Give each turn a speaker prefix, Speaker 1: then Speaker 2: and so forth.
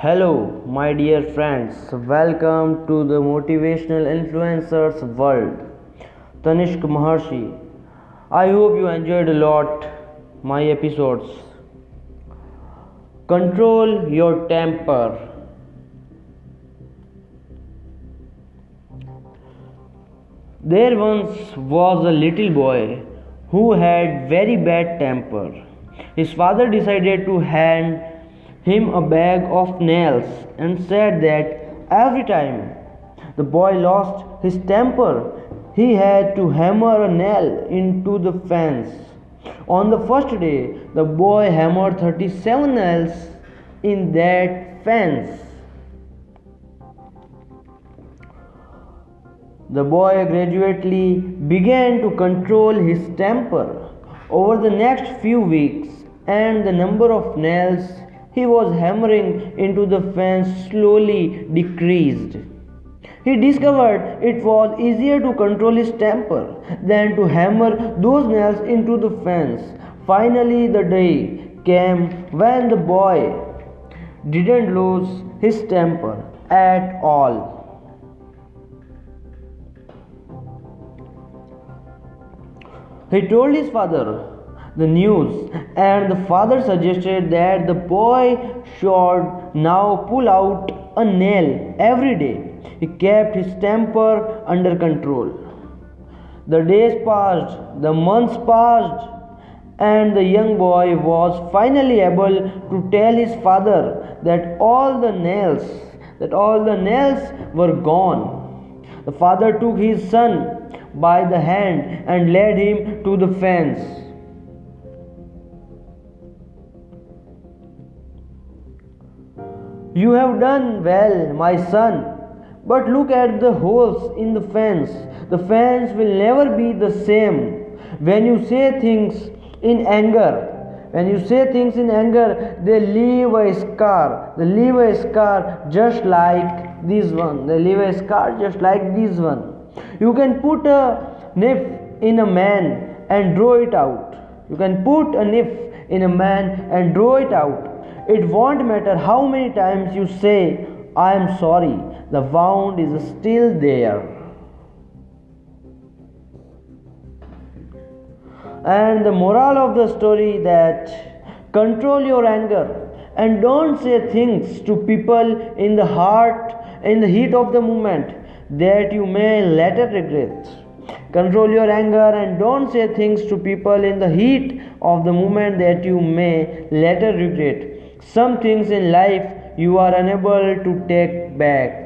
Speaker 1: Hello, my dear friends. Welcome to the Motivational Influencers World. Tanishk Maharshi. I hope you enjoyed a lot my episodes. Control your temper. There once was a little boy who had very bad temper. His father decided to hand him a bag of nails and said that every time the boy lost his temper, he had to hammer a nail into the fence. On the first day, the boy hammered 37 nails in that fence. The boy gradually began to control his temper. Over the next few weeks, and the number of nails he was hammering into the fence slowly decreased. He discovered it was easier to control his temper than to hammer those nails into the fence. Finally, the day came when the boy didn't lose his temper at all. He told his father the news, and the father suggested that the boy should now pull out a nail every day. He kept his temper under control. The days passed, the months passed, and the young boy was finally able to tell his father that all the nails that all the nails were gone the father took his son by the hand and led him to the fence You have done well, my son. But look at the holes in the fence. The fence will never be the same. When you say things in anger, when you say things in anger, they leave a scar. They leave a scar just like this one. They leave a scar just like this one. You can put a nif in a man and draw it out. You can put a nif in a man and draw it out. It won't matter how many times you say, I am sorry, the wound is still there. And the moral of the story that control your anger and don't say things to people in the heart in the heat of the moment that you may later regret. Control your anger and don't say things to people in the heat of the moment that you may later regret. Some things in life you are unable to take back.